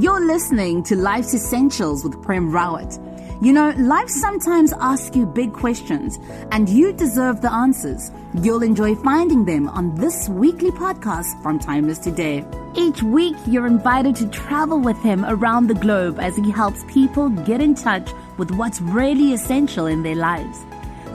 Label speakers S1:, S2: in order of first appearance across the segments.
S1: You're listening to Life's Essentials with Prem Rawat. You know, life sometimes asks you big questions, and you deserve the answers. You'll enjoy finding them on this weekly podcast from Timeless Today. Each week, you're invited to travel with him around the globe as he helps people get in touch with what's really essential in their lives.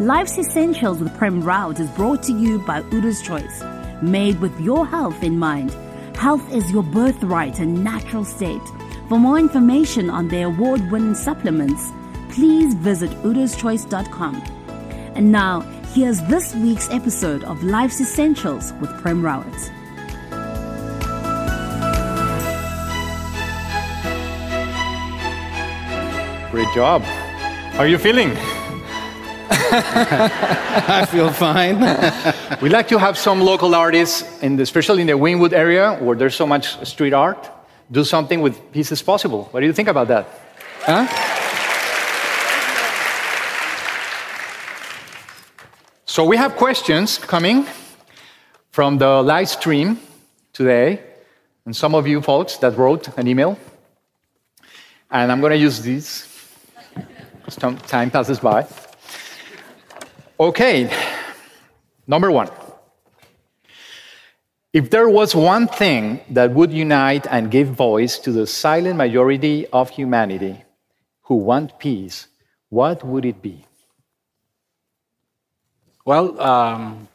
S1: Life's Essentials with Prem Rawat is brought to you by Udo's Choice, made with your health in mind. Health is your birthright and natural state. For more information on their award winning supplements, please visit udoschoice.com. And now, here's this week's episode of Life's Essentials with Prem Rawat.
S2: Great job. How are you feeling?
S3: I feel fine.
S2: we like to have some local artists, in the, especially in the Wynwood area where there's so much street art, do something with pieces possible. What do you think about that? Huh? So we have questions coming from the live stream today, and some of you folks that wrote an email. And I'm going to use these as time passes by. Okay, number one. If there was one thing that would unite and give voice to the silent majority of humanity who want peace, what would it be?
S3: Well, um,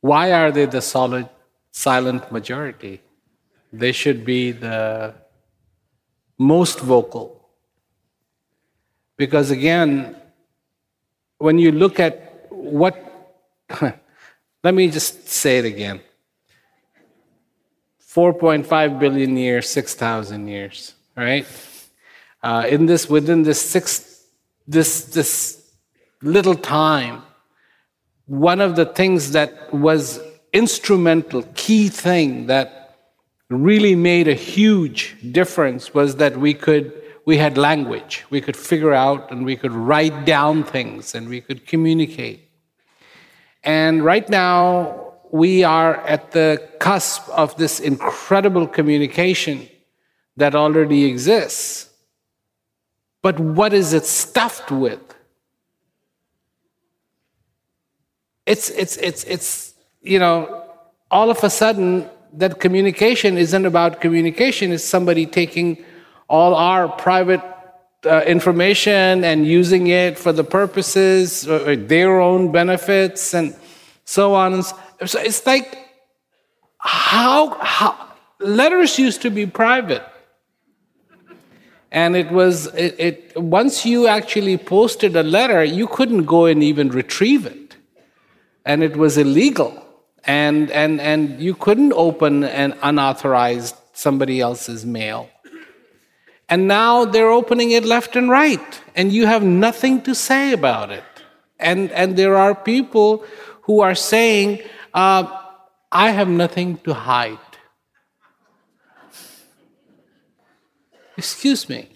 S3: why are they the solid, silent majority? They should be the most vocal. Because again, when you look at what, let me just say it again 4.5 billion years, 6,000 years, right? Uh, in this, within this six, this, this little time, one of the things that was instrumental, key thing that really made a huge difference was that we could we had language. We could figure out and we could write down things and we could communicate. And right now, we are at the cusp of this incredible communication that already exists. But what is it stuffed with? It's, it's, it's, it's, you know, all of a sudden, that communication isn't about communication, it's somebody taking all our private uh, information and using it for the purposes, or their own benefits, and so on. And so it's like how, how letters used to be private. And it was, it, it, once you actually posted a letter, you couldn't go and even retrieve it. And it was illegal. And, and, and you couldn't open an unauthorized somebody else's mail. And now they're opening it left and right, and you have nothing to say about it. And, and there are people who are saying, uh, I have nothing to hide. Excuse me.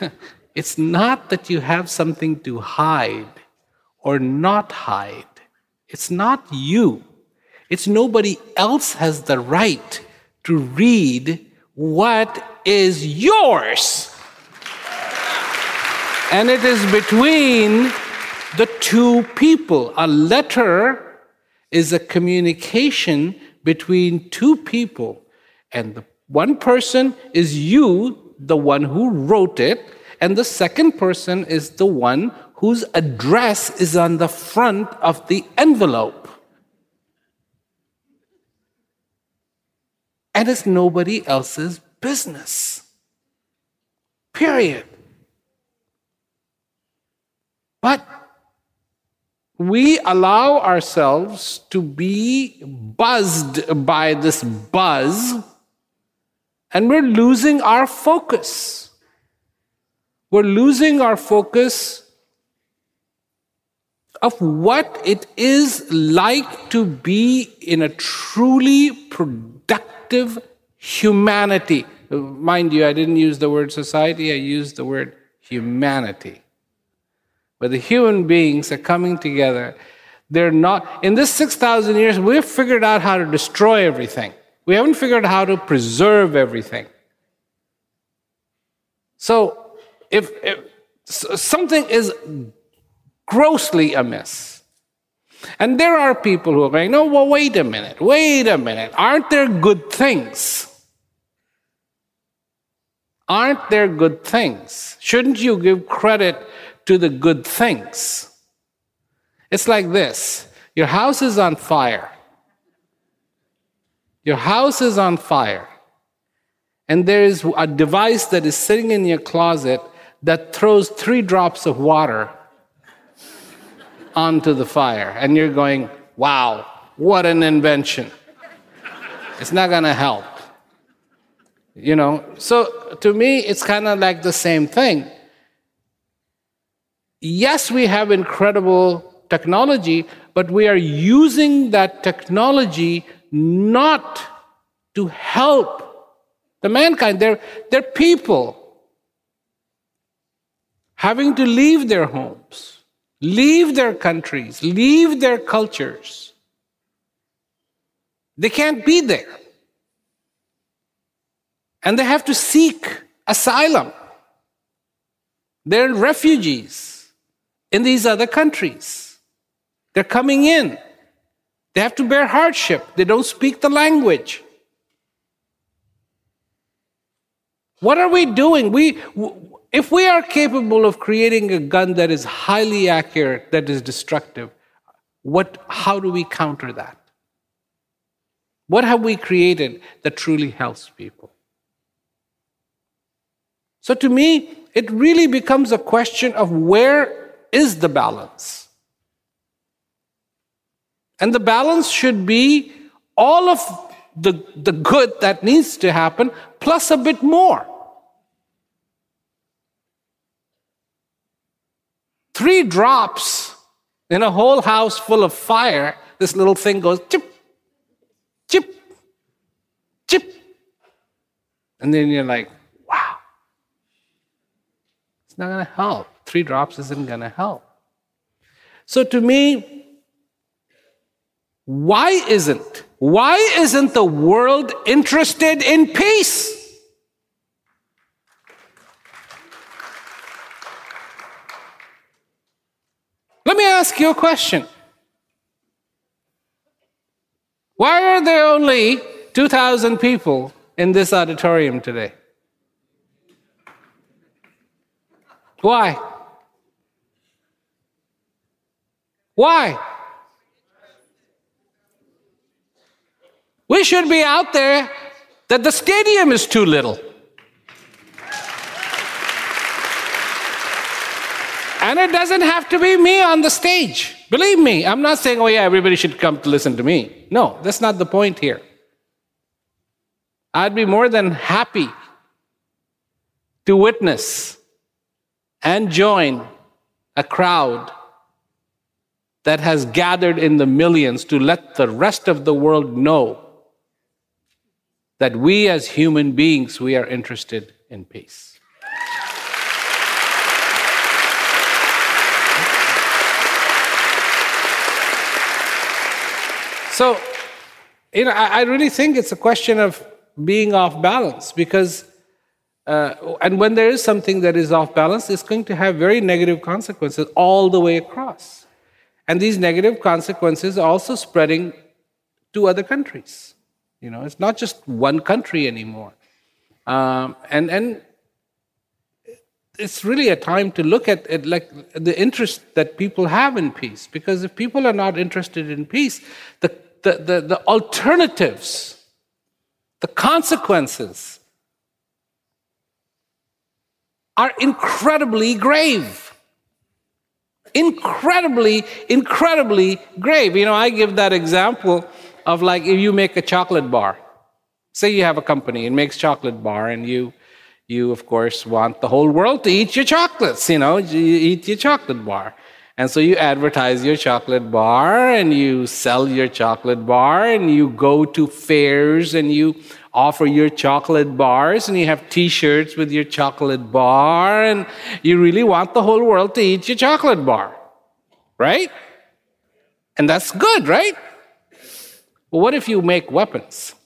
S3: it's not that you have something to hide or not hide. It's not you. It's nobody else has the right to read what is yours. And it is between the two people. A letter is a communication between two people. And the one person is you, the one who wrote it, and the second person is the one whose address is on the front of the envelope. And it's nobody else's business. Period. But we allow ourselves to be buzzed by this buzz, and we're losing our focus. We're losing our focus of what it is like to be in a truly productive humanity. Mind you, I didn't use the word society, I used the word humanity where the human beings are coming together. They're not, in this 6,000 years, we've figured out how to destroy everything. We haven't figured out how to preserve everything. So, if, if something is grossly amiss, and there are people who are going, no, well, wait a minute, wait a minute. Aren't there good things? Aren't there good things? Shouldn't you give credit to the good things. It's like this your house is on fire. Your house is on fire. And there is a device that is sitting in your closet that throws three drops of water onto the fire. And you're going, wow, what an invention. It's not going to help. You know, so to me, it's kind of like the same thing yes, we have incredible technology, but we are using that technology not to help the mankind. They're, they're people having to leave their homes, leave their countries, leave their cultures. They can't be there. And they have to seek asylum. They're refugees in these other countries. They're coming in. They have to bear hardship. They don't speak the language. What are we doing? We, if we are capable of creating a gun that is highly accurate, that is destructive, what, how do we counter that? What have we created that truly helps people? So to me, it really becomes a question of where is the balance. And the balance should be all of the, the good that needs to happen plus a bit more. Three drops in a whole house full of fire, this little thing goes chip, chip, chip. And then you're like, wow, it's not going to help three drops isn't going to help. So to me, why isn't why isn't the world interested in peace? Let me ask you a question. Why are there only 2,000 people in this auditorium today? Why? Why? We should be out there that the stadium is too little. And it doesn't have to be me on the stage. Believe me, I'm not saying, oh, yeah, everybody should come to listen to me. No, that's not the point here. I'd be more than happy to witness and join a crowd that has gathered in the millions to let the rest of the world know that we as human beings we are interested in peace so you know i, I really think it's a question of being off balance because uh, and when there is something that is off balance it's going to have very negative consequences all the way across and these negative consequences are also spreading to other countries. You know, it's not just one country anymore. Um, and, and it's really a time to look at it like the interest that people have in peace. Because if people are not interested in peace, the, the, the, the alternatives, the consequences are incredibly grave incredibly, incredibly grave. You know, I give that example of like if you make a chocolate bar. Say you have a company and makes chocolate bar, and you, you of course want the whole world to eat your chocolates. You know, you eat your chocolate bar. And so you advertise your chocolate bar and you sell your chocolate bar and you go to fairs and you offer your chocolate bars and you have t shirts with your chocolate bar and you really want the whole world to eat your chocolate bar. Right? And that's good, right? But what if you make weapons?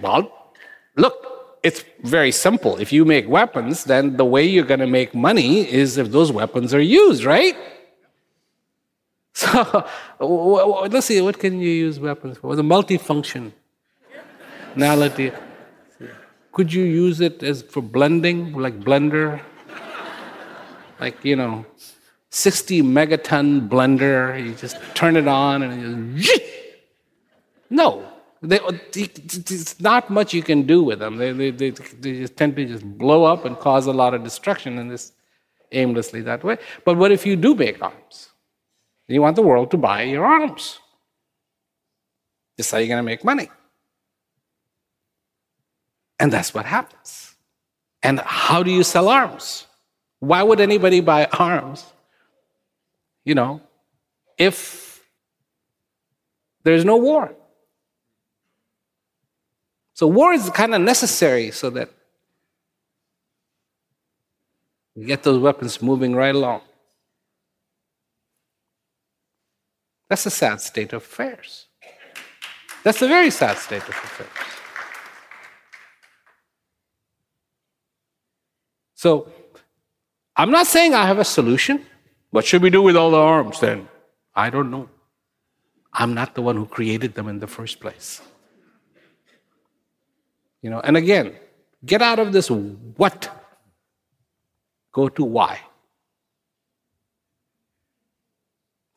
S3: Well, look, it's very simple. If you make weapons, then the way you're going to make money is if those weapons are used, right? So let's see, what can you use weapons for? The multifunctionality. Could you use it as for blending, like blender? Like, you know, 60 megaton blender, you just turn it on and you just, no, they, uh, it's not much you can do with them. They, they, they, they just tend to just blow up and cause a lot of destruction in this aimlessly that way. But what if you do make arms? You want the world to buy your arms. This is how you're going to make money. And that's what happens. And how do you sell arms? Why would anybody buy arms? You know, if there's no war. So war is kind of necessary so that we get those weapons moving right along. That's a sad state of affairs. That's a very sad state of affairs. So, I'm not saying I have a solution. What should we do with all the arms then? I don't know. I'm not the one who created them in the first place. You know, and again, get out of this what, go to why.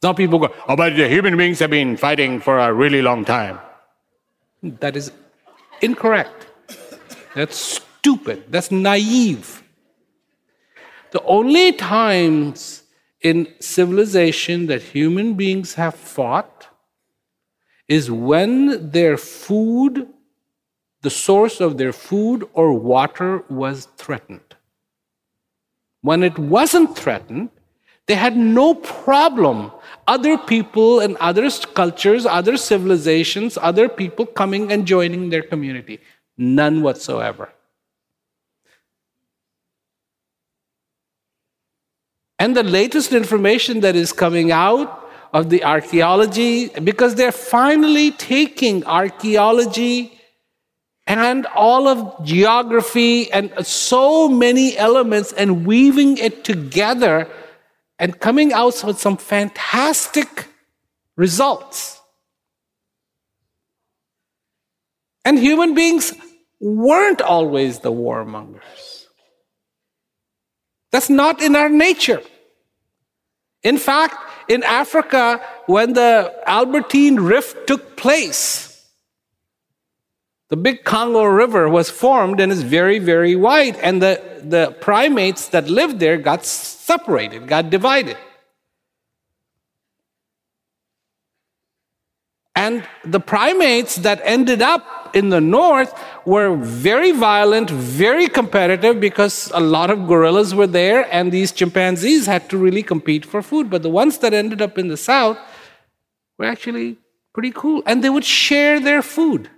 S3: Some people go, oh, but the human beings have been fighting for a really long time. That is incorrect. That's stupid. That's naive. The only times in civilization that human beings have fought is when their food the source of their food or water was threatened. When it wasn't threatened, they had no problem. Other people and other cultures, other civilizations, other people coming and joining their community. None whatsoever. And the latest information that is coming out of the archaeology, because they're finally taking archaeology and all of geography and so many elements and weaving it together and coming out with some fantastic results. And human beings weren't always the warmongers. That's not in our nature. In fact, in Africa, when the Albertine Rift took place, the big Congo River was formed and is very, very wide. And the, the primates that lived there got separated, got divided. And the primates that ended up in the north were very violent, very competitive because a lot of gorillas were there and these chimpanzees had to really compete for food. But the ones that ended up in the south were actually pretty cool and they would share their food.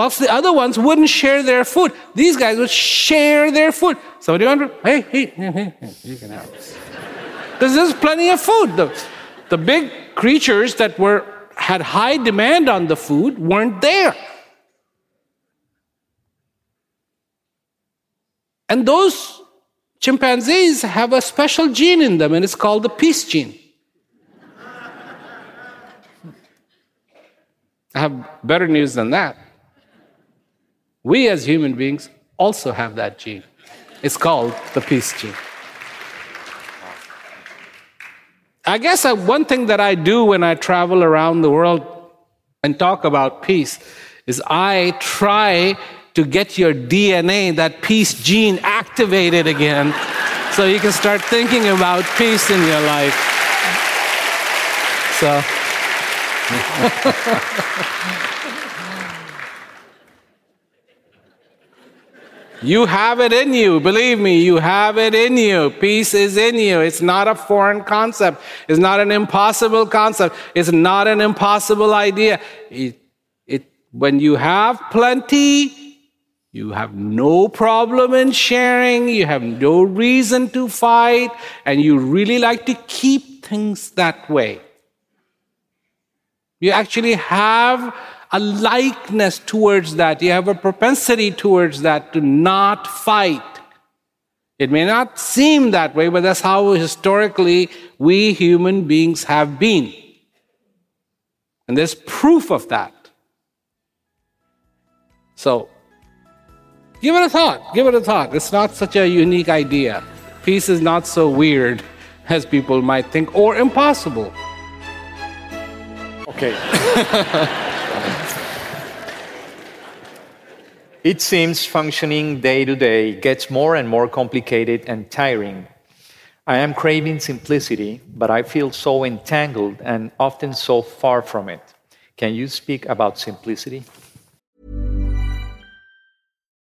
S3: Whilst the other ones wouldn't share their food. These guys would share their food. Somebody wonder, hey, hey, hey, hey, you can have this. Because there's plenty of food. The, the big creatures that were had high demand on the food weren't there. And those chimpanzees have a special gene in them, and it's called the peace gene. I have better news than that. We as human beings also have that gene. It's called the peace gene. I guess uh, one thing that I do when I travel around the world and talk about peace is I try to get your DNA, that peace gene, activated again so you can start thinking about peace in your life. So. You have it in you. Believe me, you have it in you. Peace is in you. It's not a foreign concept. It's not an impossible concept. It's not an impossible idea. It, it, when you have plenty, you have no problem in sharing. You have no reason to fight. And you really like to keep things that way. You actually have a likeness towards that. You have a propensity towards that to not fight. It may not seem that way, but that's how historically we human beings have been. And there's proof of that. So, give it a thought. Give it a thought. It's not such a unique idea. Peace is not so weird as people might think, or impossible.
S2: Okay. It seems functioning day to day gets more and more complicated and tiring. I am craving simplicity, but I feel so entangled and often so far from it. Can you speak about simplicity?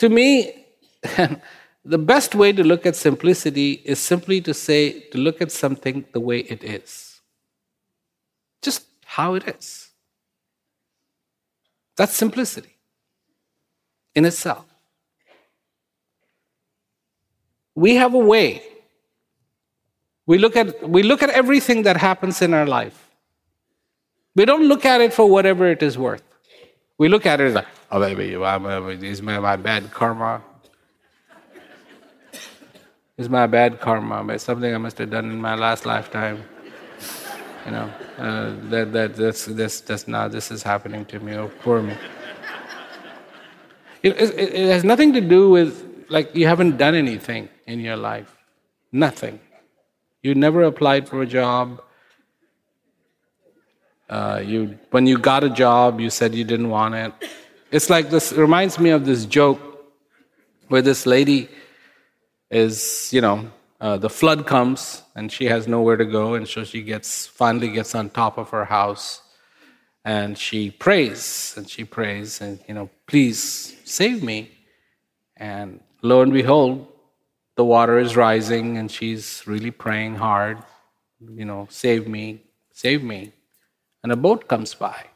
S3: To me, the best way to look at simplicity is simply to say, to look at something the way it is. Just how it is. That's simplicity in itself. We have a way. We look at, we look at everything that happens in our life. We don't look at it for whatever it is worth. We look at it like, oh, baby, is my, my bad karma? Is my bad karma? It's something I must have done in my last lifetime. You know, uh, that, that, that's, this, that's now this is happening to me, oh, poor me. It, it, it has nothing to do with, like, you haven't done anything in your life. Nothing. You never applied for a job. Uh, you, when you got a job, you said you didn't want it. It's like this, reminds me of this joke where this lady is, you know, uh, the flood comes and she has nowhere to go, and so she gets finally gets on top of her house, and she prays and she prays and you know, please save me. And lo and behold, the water is rising, and she's really praying hard, you know, save me, save me. And a boat comes by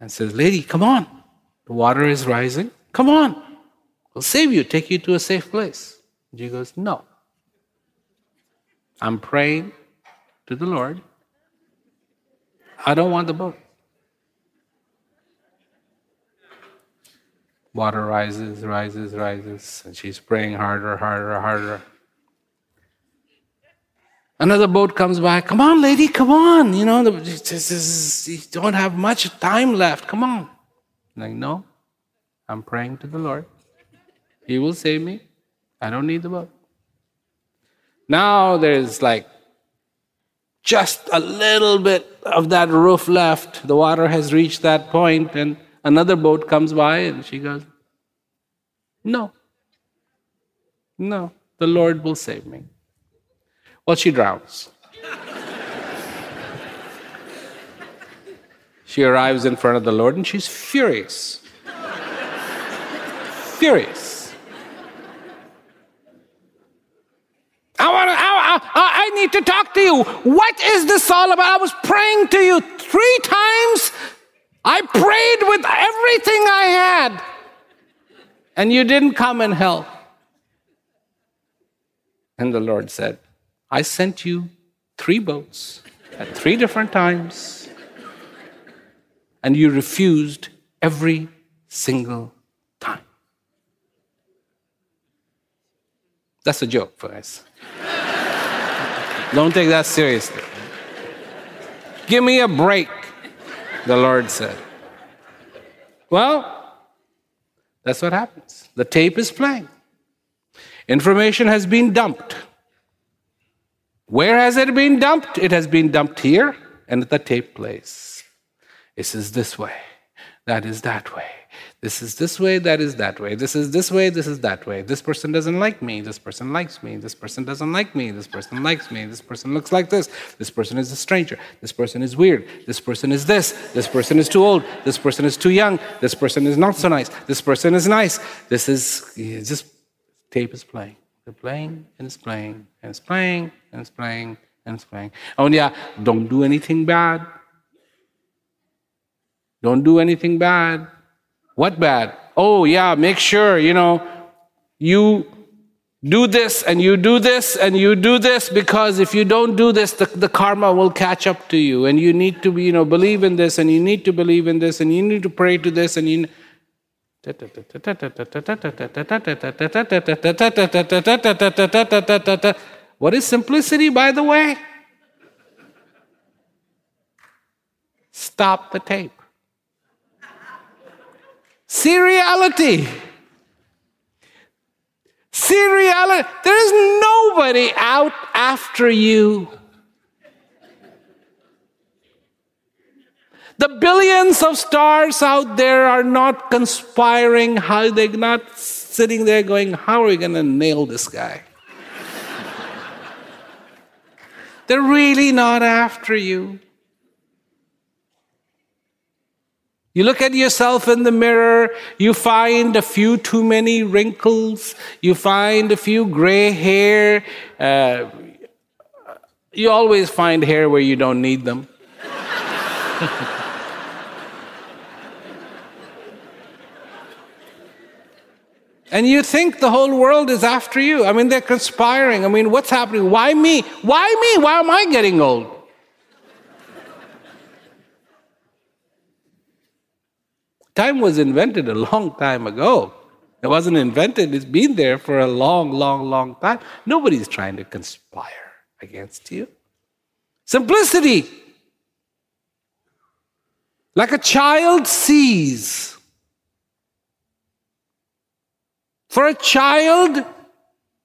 S3: and says, Lady, come on. The water is rising. Come on. We'll save you, take you to a safe place. And she goes, No. I'm praying to the Lord. I don't want the boat. Water rises, rises, rises, and she's praying harder, harder, harder. Another boat comes by. Come on, lady, come on. You know, you don't have much time left. Come on. Like, no, I'm praying to the Lord. He will save me. I don't need the boat. Now there's like just a little bit of that roof left. The water has reached that point, and another boat comes by, and she goes, No, no, the Lord will save me. Well, she drowns. she arrives in front of the Lord and she's furious. furious. I, want to, I, I, I need to talk to you. What is this all about? I was praying to you three times. I prayed with everything I had. And you didn't come and help. And the Lord said, I sent you three boats at three different times, and you refused every single time. That's a joke, guys. Don't take that seriously. Give me a break, the Lord said. Well, that's what happens. The tape is playing. Information has been dumped. Where has it been dumped? It has been dumped here and at the tape plays. This is this way, that is that way. This is this way, that is that way. This is this way, this is that way. This person doesn't like me. This person likes me. This person doesn't like me. This person likes me. This person looks like this. This person is a stranger. This person is weird. This person is this. This person is too old. This person is too young. This person is not so nice. This person is nice. This is just tape is playing. Playing and it's playing and it's playing and it's playing and it's playing. Oh, yeah, don't do anything bad. Don't do anything bad. What bad? Oh, yeah, make sure, you know, you do this and you do this and you do this because if you don't do this, the, the karma will catch up to you. And you need to, be, you know, believe in this and you need to believe in this and you need to pray to this and you. What is simplicity, by the way? Stop the tape. Seriality. Seriality. There is nobody out after you. The billions of stars out there are not conspiring, how they're not sitting there going, How are we going to nail this guy? They're really not after you. You look at yourself in the mirror, you find a few too many wrinkles, you find a few gray hair. Uh, you always find hair where you don't need them. And you think the whole world is after you. I mean, they're conspiring. I mean, what's happening? Why me? Why me? Why am I getting old? Time was invented a long time ago. It wasn't invented, it's been there for a long, long, long time. Nobody's trying to conspire against you. Simplicity. Like a child sees For a child,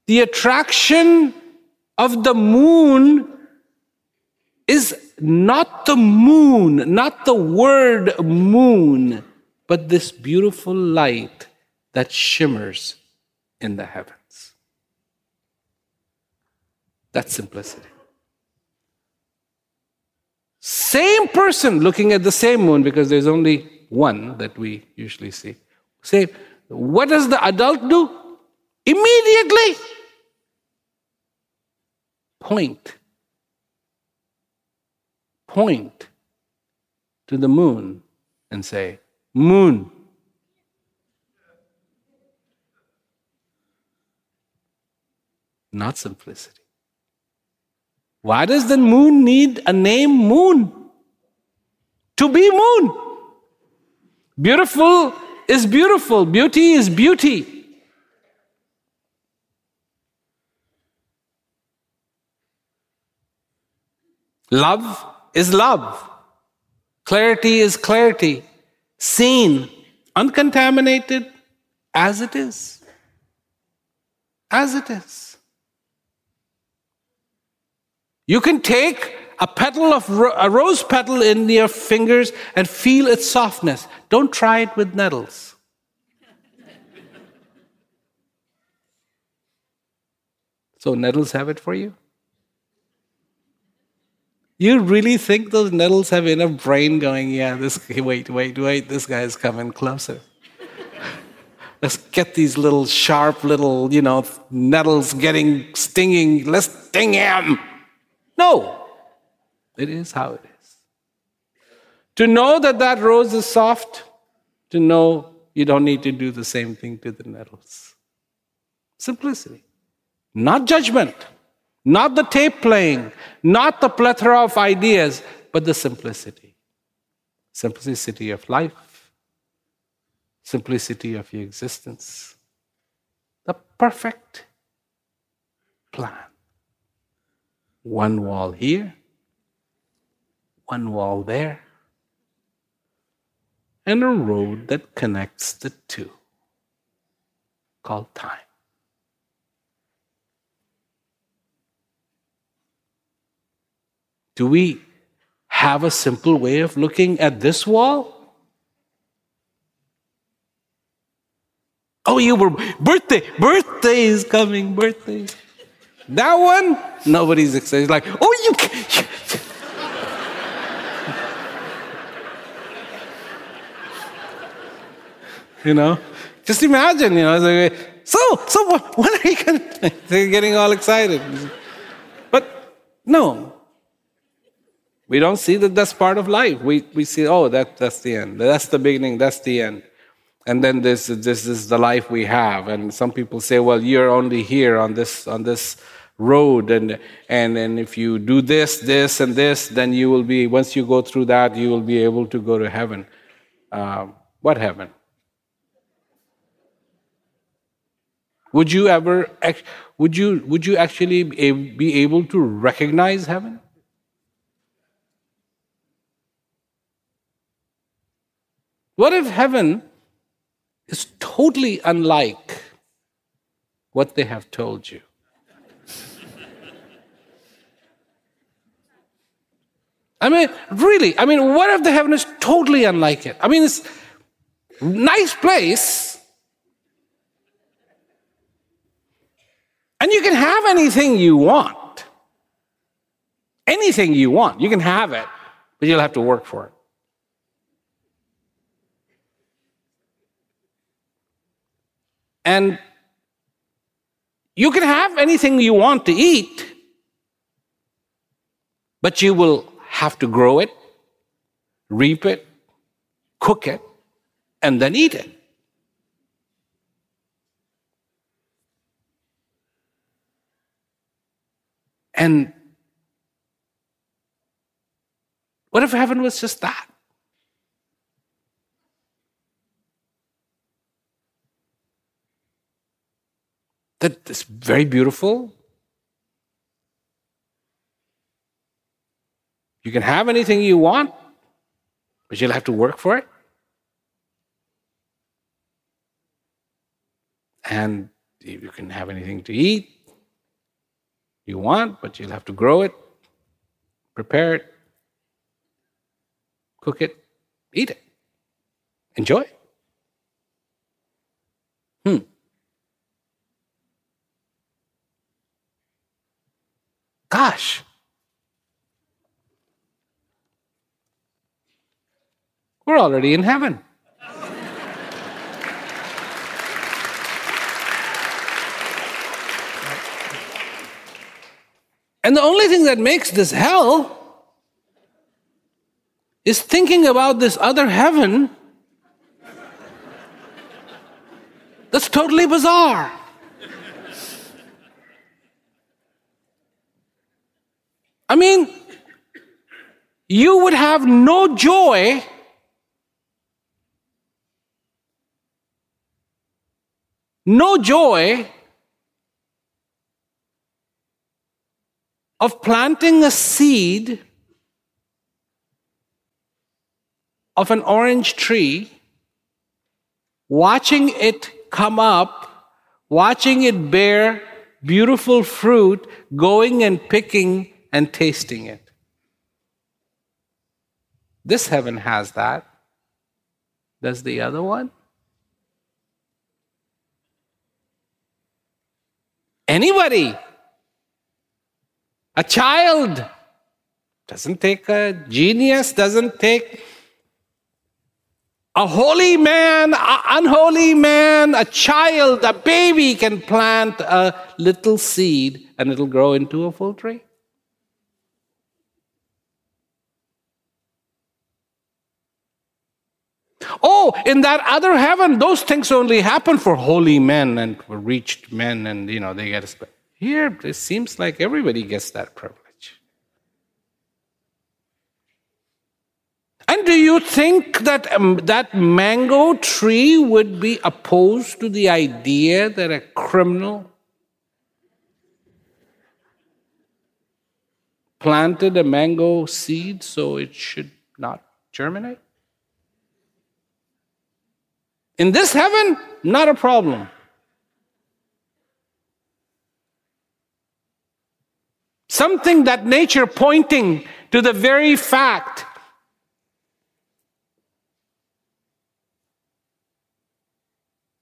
S3: the attraction of the moon is not the moon, not the word moon, but this beautiful light that shimmers in the heavens. That's simplicity. Same person looking at the same moon because there's only one that we usually see. Say, what does the adult do? Immediately point. Point to the moon and say, Moon. Not simplicity. Why does the moon need a name moon? To be moon. Beautiful is beautiful, beauty is beauty. Love is love. Clarity is clarity. Seen, uncontaminated, as it is. As it is. You can take a petal of ro- a rose petal in your fingers and feel its softness. Don't try it with nettles. so nettles have it for you? You really think those nettles have enough brain going, yeah, this, wait, wait, wait, this guy is coming closer. Let's get these little sharp little, you know, nettles getting stinging. Let's sting him. No, it is how it is. To know that that rose is soft, to know you don't need to do the same thing to the nettles. Simplicity, not judgment. Not the tape playing, not the plethora of ideas, but the simplicity. Simplicity of life, simplicity of your existence. The perfect plan. One wall here, one wall there, and a road that connects the two called time. Do we have a simple way of looking at this wall? Oh, you were birthday, birthday is coming, birthday. That one, nobody's excited. Like, oh, you. You know, just imagine. You know, so so what, when are you gonna? They're getting all excited. But no, we don't see that that's part of life. We, we see, oh, that, that's the end. That's the beginning, that's the end. And then this, this is the life we have. And some people say, well, you're only here on this, on this road. And, and, and if you do this, this, and this, then you will be, once you go through that, you will be able to go to heaven. Uh, what heaven? Would you ever, would you, would you actually be able to recognize heaven? What if heaven is totally unlike what they have told you? I mean, really, I mean, what if the heaven is totally unlike it? I mean, it's nice place. And you can have anything you want. Anything you want. You can have it, but you'll have to work for it. And you can have anything you want to eat, but you will have to grow it, reap it, cook it, and then eat it. And what if heaven was just that? that is very beautiful. You can have anything you want, but you'll have to work for it. And you can have anything to eat you want, but you'll have to grow it, prepare it, cook it, eat it, enjoy it. Hmm. Gosh. We're already in heaven. And the only thing that makes this hell is thinking about this other heaven that's totally bizarre. I mean, you would have no joy no joy of planting a seed of an orange tree, watching it come up, watching it bear beautiful fruit, going and picking and tasting it. This heaven has that. Does the other one? Anybody. A child. Doesn't take a genius, doesn't take a holy man, an unholy man, a child, a baby can plant a little seed and it'll grow into a full tree. Oh, in that other heaven, those things only happen for holy men and for reached men, and you know, they get a sp- Here, it seems like everybody gets that privilege. And do you think that um, that mango tree would be opposed to the idea that a criminal planted a mango seed so it should not germinate? In this heaven, not a problem. Something that nature pointing to the very fact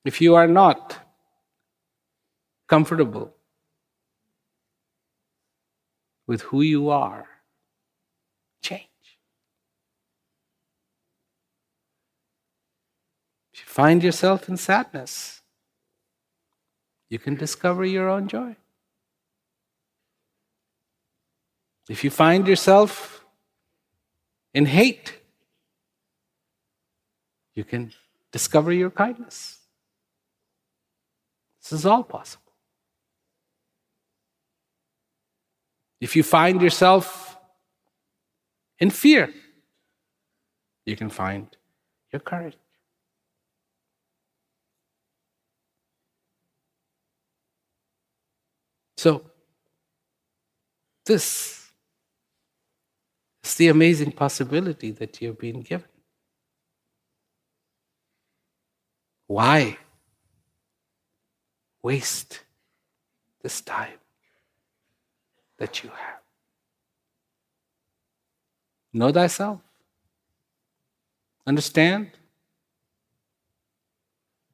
S3: if you are not comfortable with who you are, change. If you find yourself in sadness, you can discover your own joy. If you find yourself in hate, you can discover your kindness. This is all possible. If you find yourself in fear, you can find your courage. So, this is the amazing possibility that you've been given. Why waste this time that you have? Know thyself. Understand?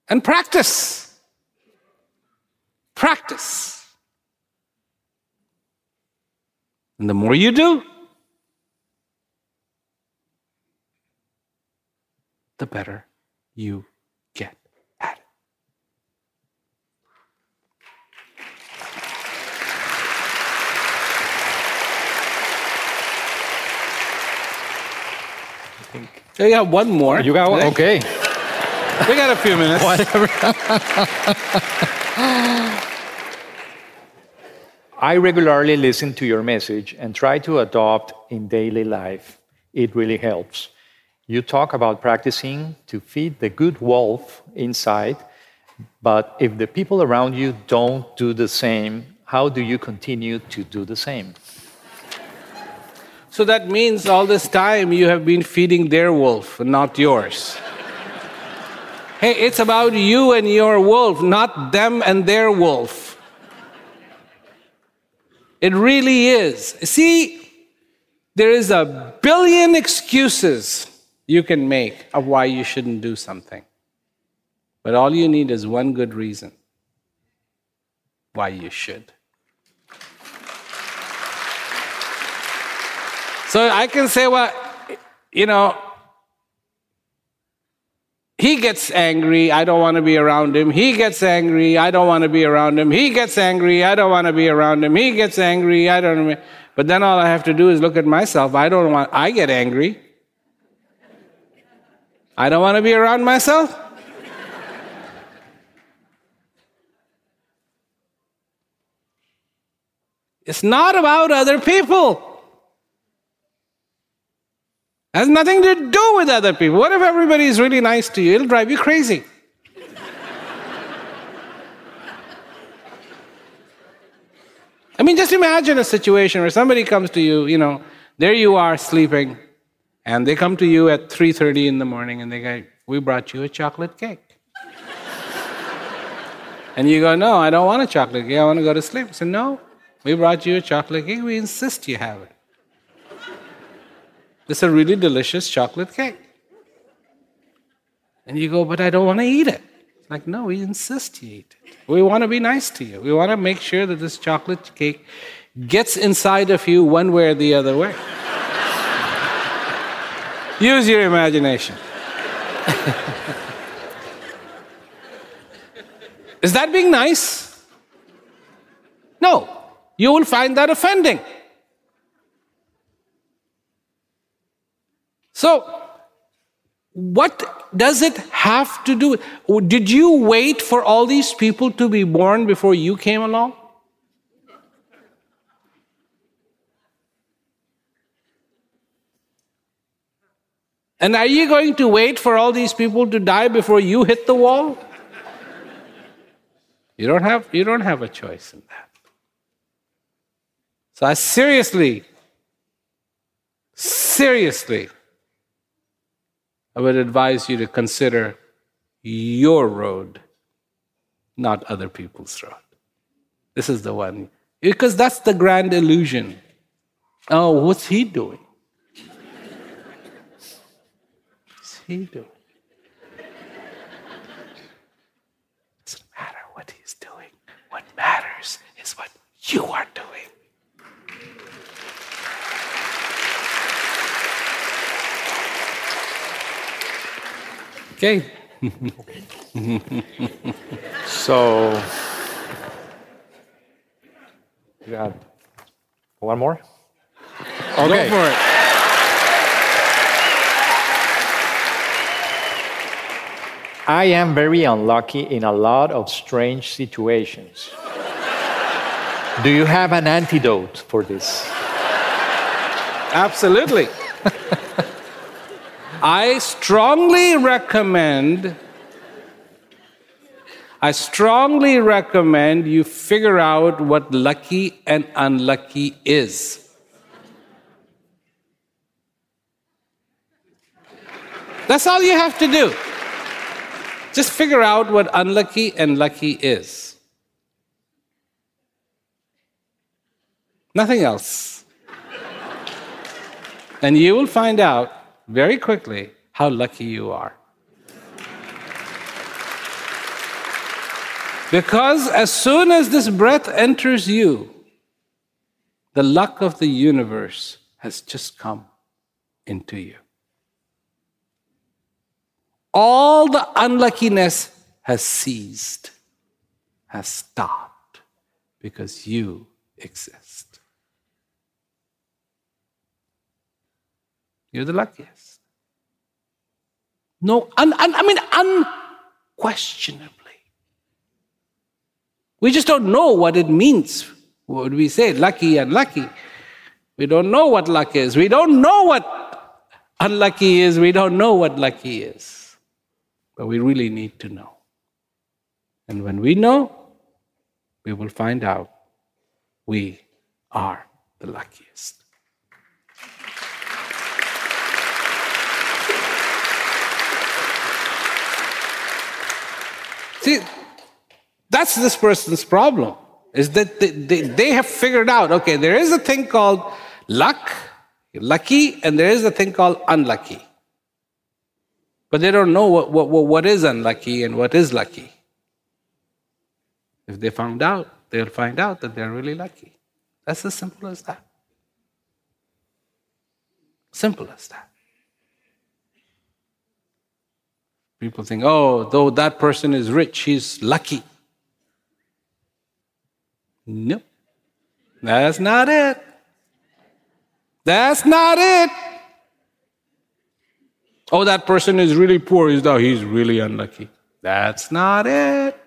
S3: And practice. Practice. And the more you do, the better you get at it. I think. So yeah, one more.
S2: Oh, you got one? Okay.
S3: We got a few minutes. Whatever.
S2: I regularly listen to your message and try to adopt in daily life. It really helps. You talk about practicing to feed the good wolf inside, but if the people around you don't do the same, how do you continue to do the same?
S3: So that means all this time you have been feeding their wolf, not yours. hey, it's about you and your wolf, not them and their wolf. It really is. See, there is a billion excuses you can make of why you shouldn't do something. But all you need is one good reason why you should. So I can say, well, you know, he gets angry, I don't want to be around him. He gets angry, I don't want to be around him. He gets angry, I don't want to be around him. He gets angry, I don't. But then all I have to do is look at myself. I don't want I get angry. I don't want to be around myself. It's not about other people. It has nothing to do with other people. What if everybody is really nice to you? It'll drive you crazy. I mean, just imagine a situation where somebody comes to you, you know, there you are sleeping, and they come to you at 3:30 in the morning and they go, "We brought you a chocolate cake." and you go, "No, I don't want a chocolate cake. I want to go to sleep." I said, "No, we brought you a chocolate cake. We insist you have it." Is a really delicious chocolate cake. And you go, but I don't want to eat it. It's like, no, we insist you eat it. We want to be nice to you. We want to make sure that this chocolate cake gets inside of you one way or the other way. Use your imagination. Is that being nice? No. You will find that offending. So, what does it have to do? Did you wait for all these people to be born before you came along? And are you going to wait for all these people to die before you hit the wall? You don't have, you don't have a choice in that. So I seriously, seriously I would advise you to consider your road, not other people's road. This is the one. Because that's the grand illusion. Oh, what's he doing? What's he doing? Doesn't matter what he's doing. What matters is what you are doing. Okay.
S2: so, you got one more?
S3: Okay. Go for it.
S2: I am very unlucky in a lot of strange situations. Do you have an antidote for this?
S3: Absolutely. I strongly recommend I strongly recommend you figure out what lucky and unlucky is. That's all you have to do. Just figure out what unlucky and lucky is. Nothing else. And you will find out very quickly how lucky you are. Because as soon as this breath enters you, the luck of the universe has just come into you. All the unluckiness has ceased, has stopped, because you exist. You're the luckiest. No, un, un, I mean, unquestionably. We just don't know what it means. What we say, lucky and lucky. We don't know what luck is. We don't know what unlucky is. We don't know what lucky is. But we really need to know. And when we know, we will find out we are the luckiest. See, that's this person's problem, is that they, they, they, have figured out okay, there is a thing called luck, lucky, and there is a thing called unlucky. But they don't know what, what, what is unlucky and what is lucky. If they found out, they'll find out that they're really lucky. That's as simple as that. Simple as that. People think, oh, though that person is rich, he's lucky. Nope. that's not it. That's not it. Oh, that person is really poor. He's, he's really unlucky. That's not it.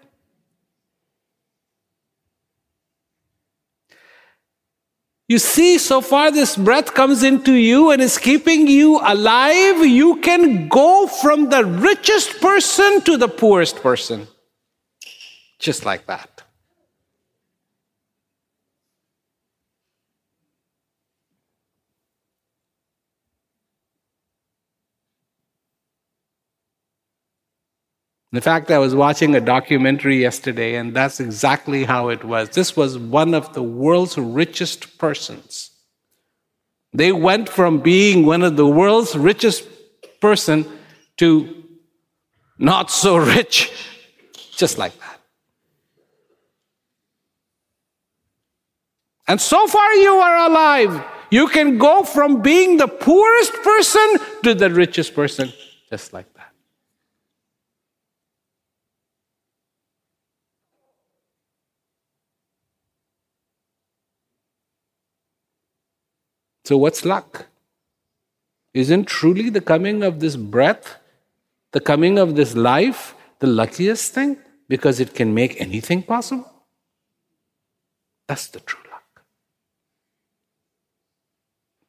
S3: You see, so far this breath comes into you and is keeping you alive. You can go from the richest person to the poorest person. Just like that. In fact, I was watching a documentary yesterday, and that's exactly how it was. This was one of the world's richest persons. They went from being one of the world's richest person to not so rich, just like that. And so far you are alive. You can go from being the poorest person to the richest person, just like that. So, what's luck? Isn't truly the coming of this breath, the coming of this life, the luckiest thing? Because it can make anything possible? That's the true luck.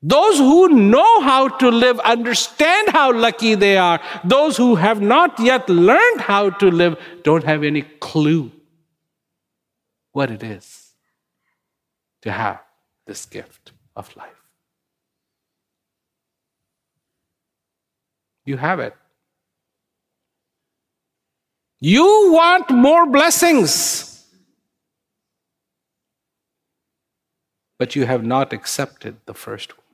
S3: Those who know how to live understand how lucky they are. Those who have not yet learned how to live don't have any clue what it is to have this gift of life. You have it. You want more blessings, but you have not accepted the first one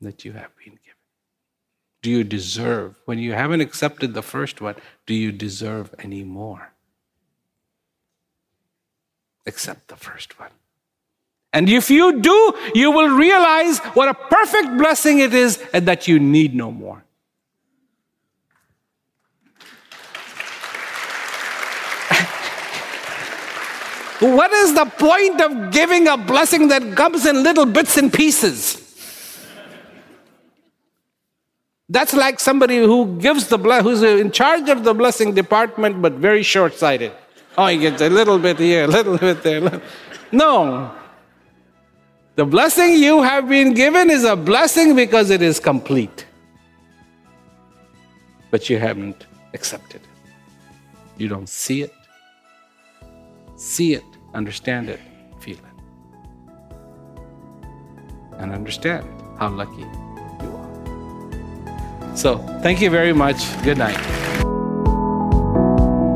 S3: that you have been given. Do you deserve, when you haven't accepted the first one, do you deserve any more? Accept the first one. And if you do, you will realize what a perfect blessing it is and that you need no more. what is the point of giving a blessing that comes in little bits and pieces? That's like somebody who gives the ble- who's in charge of the blessing department, but very short-sighted. Oh, he gets a little bit here, a little bit there. No, the blessing you have been given is a blessing because it is complete. But you haven't accepted it. You don't see it, see it, understand it, feel it. And understand how lucky you are. So, thank you very much. Good night.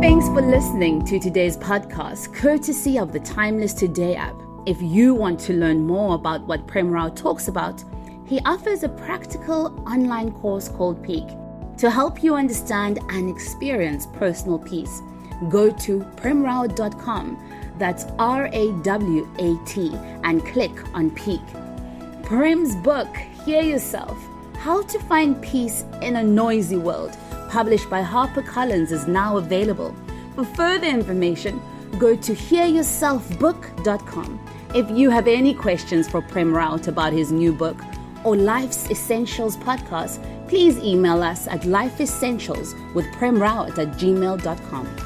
S1: Thanks for listening to today's podcast, courtesy of the Timeless Today app. If you want to learn more about what Prem Rawat talks about, he offers a practical online course called Peak to help you understand and experience personal peace. Go to premrawat.com, that's R A W A T, and click on Peak. Prem's book, Hear Yourself How to Find Peace in a Noisy World, published by HarperCollins, is now available. For further information, go to hearyourselfbook.com. If you have any questions for Prem Rawat about his new book or Life's Essentials podcast, please email us at lifeessentials with premrawat at gmail.com.